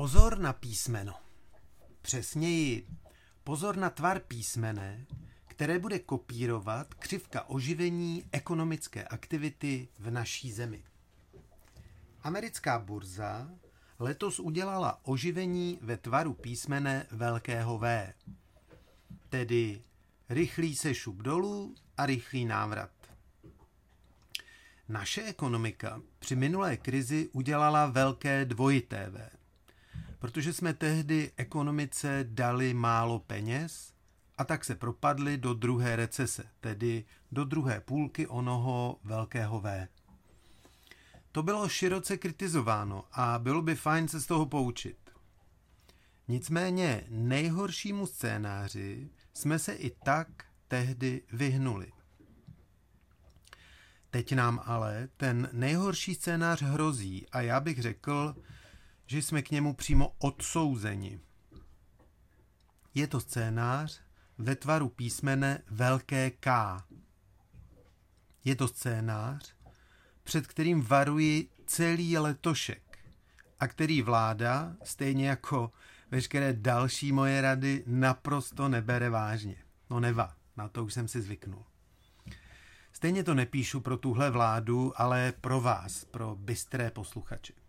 Pozor na písmeno. Přesněji, pozor na tvar písmene, které bude kopírovat křivka oživení ekonomické aktivity v naší zemi. Americká burza letos udělala oživení ve tvaru písmene velkého V, tedy rychlý sešup dolů a rychlý návrat. Naše ekonomika při minulé krizi udělala velké dvojité V, protože jsme tehdy ekonomice dali málo peněz a tak se propadli do druhé recese, tedy do druhé půlky onoho velkého V. To bylo široce kritizováno a bylo by fajn se z toho poučit. Nicméně nejhoršímu scénáři jsme se i tak tehdy vyhnuli. Teď nám ale ten nejhorší scénář hrozí a já bych řekl, že jsme k němu přímo odsouzeni. Je to scénář ve tvaru písmene velké K. Je to scénář, před kterým varuji celý letošek a který vláda, stejně jako veškeré další moje rady, naprosto nebere vážně. No neva, na to už jsem si zvyknul. Stejně to nepíšu pro tuhle vládu, ale pro vás, pro bystré posluchače.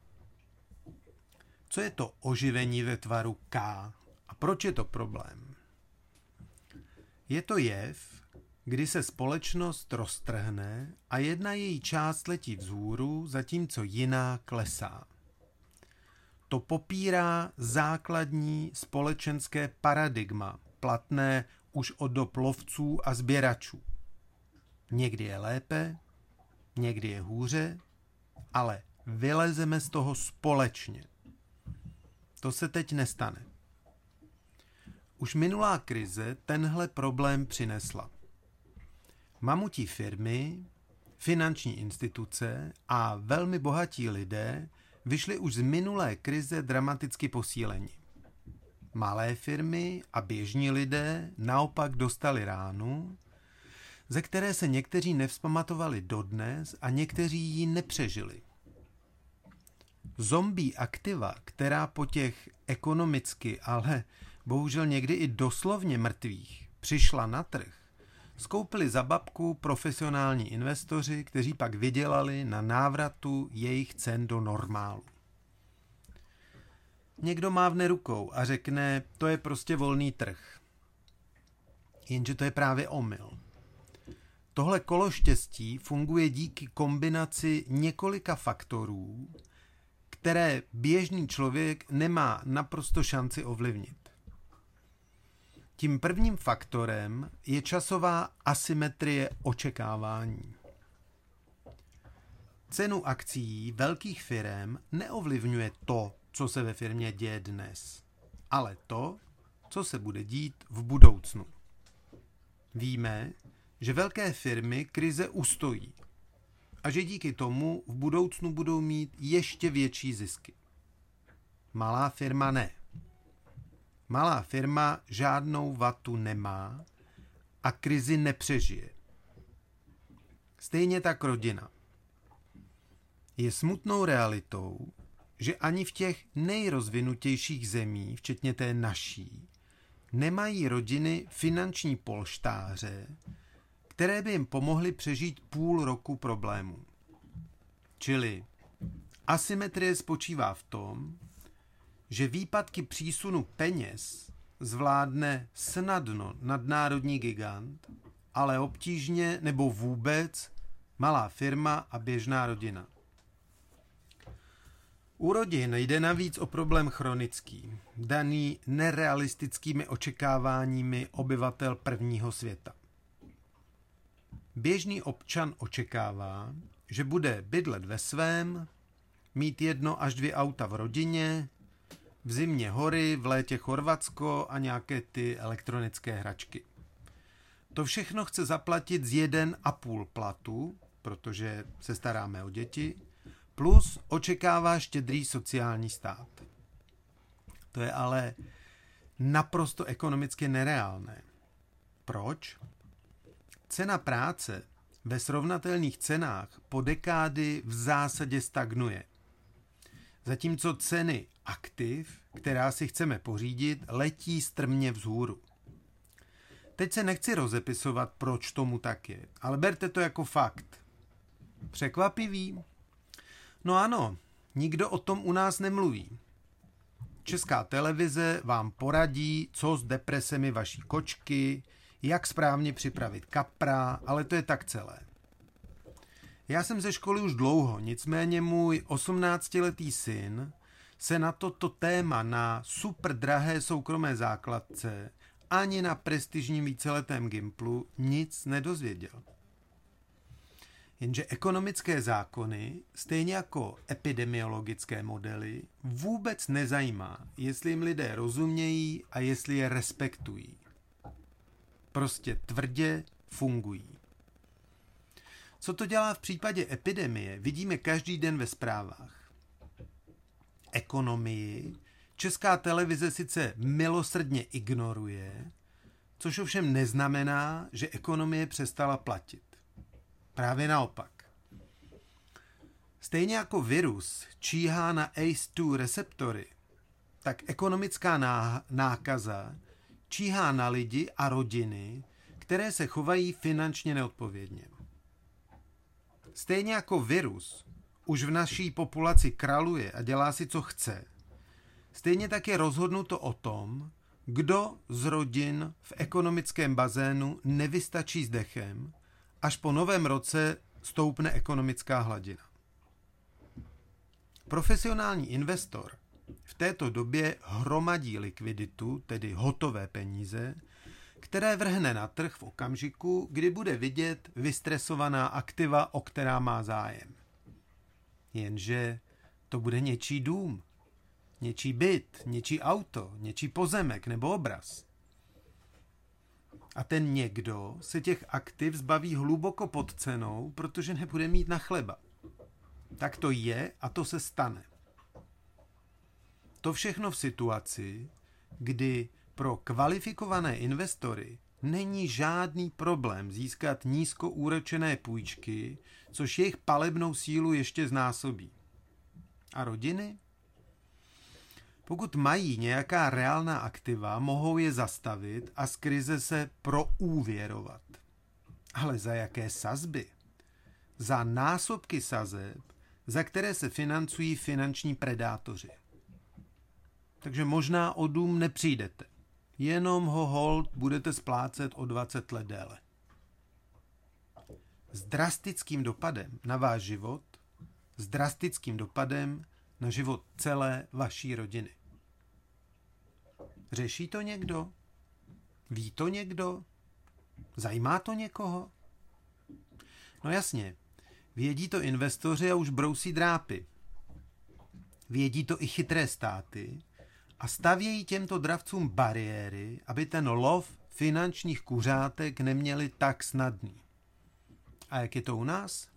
Co je to oživení ve tvaru K a proč je to problém? Je to jev, kdy se společnost roztrhne a jedna její část letí vzhůru, zatímco jiná klesá. To popírá základní společenské paradigma, platné už od dob lovců a sběračů. Někdy je lépe, někdy je hůře, ale vylezeme z toho společně. To se teď nestane. Už minulá krize tenhle problém přinesla. Mamutí firmy, finanční instituce a velmi bohatí lidé vyšli už z minulé krize dramaticky posíleni. Malé firmy a běžní lidé naopak dostali ránu, ze které se někteří nevzpamatovali dodnes a někteří ji nepřežili. Zombie aktiva, která po těch ekonomicky, ale bohužel někdy i doslovně mrtvých, přišla na trh, skoupili za babku profesionální investoři, kteří pak vydělali na návratu jejich cen do normálu. Někdo mávne rukou a řekne, to je prostě volný trh. Jenže to je právě omyl. Tohle kolo štěstí funguje díky kombinaci několika faktorů, které běžný člověk nemá naprosto šanci ovlivnit. Tím prvním faktorem je časová asymetrie očekávání. Cenu akcí velkých firm neovlivňuje to, co se ve firmě děje dnes, ale to, co se bude dít v budoucnu. Víme, že velké firmy krize ustojí a že díky tomu v budoucnu budou mít ještě větší zisky. Malá firma ne. Malá firma žádnou vatu nemá a krizi nepřežije. Stejně tak rodina. Je smutnou realitou, že ani v těch nejrozvinutějších zemí, včetně té naší, nemají rodiny finanční polštáře, které by jim pomohly přežít půl roku problémů. Čili asymetrie spočívá v tom, že výpadky přísunu peněz zvládne snadno nadnárodní gigant, ale obtížně nebo vůbec malá firma a běžná rodina. U rodin jde navíc o problém chronický, daný nerealistickými očekáváními obyvatel prvního světa. Běžný občan očekává, že bude bydlet ve svém, mít jedno až dvě auta v rodině, v zimě hory, v létě Chorvatsko a nějaké ty elektronické hračky. To všechno chce zaplatit z jeden a půl platu, protože se staráme o děti, plus očekává štědrý sociální stát. To je ale naprosto ekonomicky nereálné. Proč? Cena práce ve srovnatelných cenách po dekády v zásadě stagnuje. zatímco ceny aktiv, která si chceme pořídit, letí strmě vzhůru. Teď se nechci rozepisovat, proč tomu tak je, ale berte to jako fakt. Překvapivý? No ano, nikdo o tom u nás nemluví. Česká televize vám poradí, co s depresemi vaší kočky, jak správně připravit kapra, ale to je tak celé. Já jsem ze školy už dlouho, nicméně můj 18-letý syn se na toto téma na super drahé soukromé základce ani na prestižním víceletém Gimplu nic nedozvěděl. Jenže ekonomické zákony, stejně jako epidemiologické modely, vůbec nezajímá, jestli jim lidé rozumějí a jestli je respektují. Prostě tvrdě fungují. Co to dělá v případě epidemie, vidíme každý den ve zprávách. Ekonomii česká televize sice milosrdně ignoruje, což ovšem neznamená, že ekonomie přestala platit. Právě naopak. Stejně jako virus číhá na ACE2 receptory, tak ekonomická nákaza číhá na lidi a rodiny, které se chovají finančně neodpovědně. Stejně jako virus už v naší populaci kraluje a dělá si, co chce, stejně tak je rozhodnuto o tom, kdo z rodin v ekonomickém bazénu nevystačí s dechem, až po novém roce stoupne ekonomická hladina. Profesionální investor v této době hromadí likviditu, tedy hotové peníze, které vrhne na trh v okamžiku, kdy bude vidět vystresovaná aktiva, o která má zájem. Jenže to bude něčí dům, něčí byt, něčí auto, něčí pozemek nebo obraz. A ten někdo se těch aktiv zbaví hluboko pod cenou, protože nebude mít na chleba. Tak to je a to se stane. To všechno v situaci, kdy pro kvalifikované investory není žádný problém získat nízkoúročené půjčky, což jejich palebnou sílu ještě znásobí. A rodiny? Pokud mají nějaká reálná aktiva, mohou je zastavit a z krize se proúvěrovat. Ale za jaké sazby? Za násobky sazeb, za které se financují finanční predátoři. Takže možná o dům nepřijdete. Jenom ho hold budete splácet o 20 let déle. S drastickým dopadem na váš život, s drastickým dopadem na život celé vaší rodiny. Řeší to někdo? Ví to někdo? Zajímá to někoho? No jasně, vědí to investoři a už brousí drápy. Vědí to i chytré státy a stavějí těmto dravcům bariéry, aby ten lov finančních kuřátek neměli tak snadný. A jak je to u nás?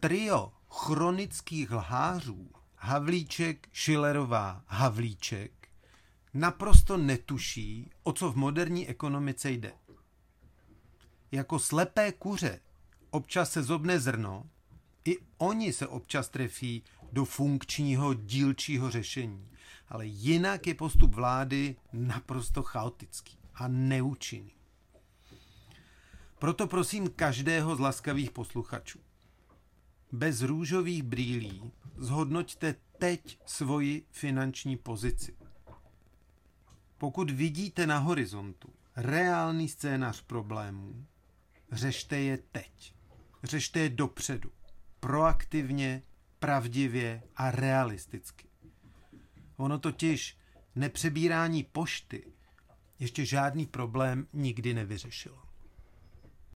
Trio chronických lhářů Havlíček, Schillerová, Havlíček naprosto netuší, o co v moderní ekonomice jde. Jako slepé kuře občas se zobne zrno, i oni se občas trefí do funkčního dílčího řešení. Ale jinak je postup vlády naprosto chaotický a neúčinný. Proto prosím každého z laskavých posluchačů. Bez růžových brýlí zhodnoťte teď svoji finanční pozici. Pokud vidíte na horizontu reálný scénář problémů, řešte je teď. Řešte je dopředu. Proaktivně, pravdivě a realisticky. Ono totiž nepřebírání pošty ještě žádný problém nikdy nevyřešilo.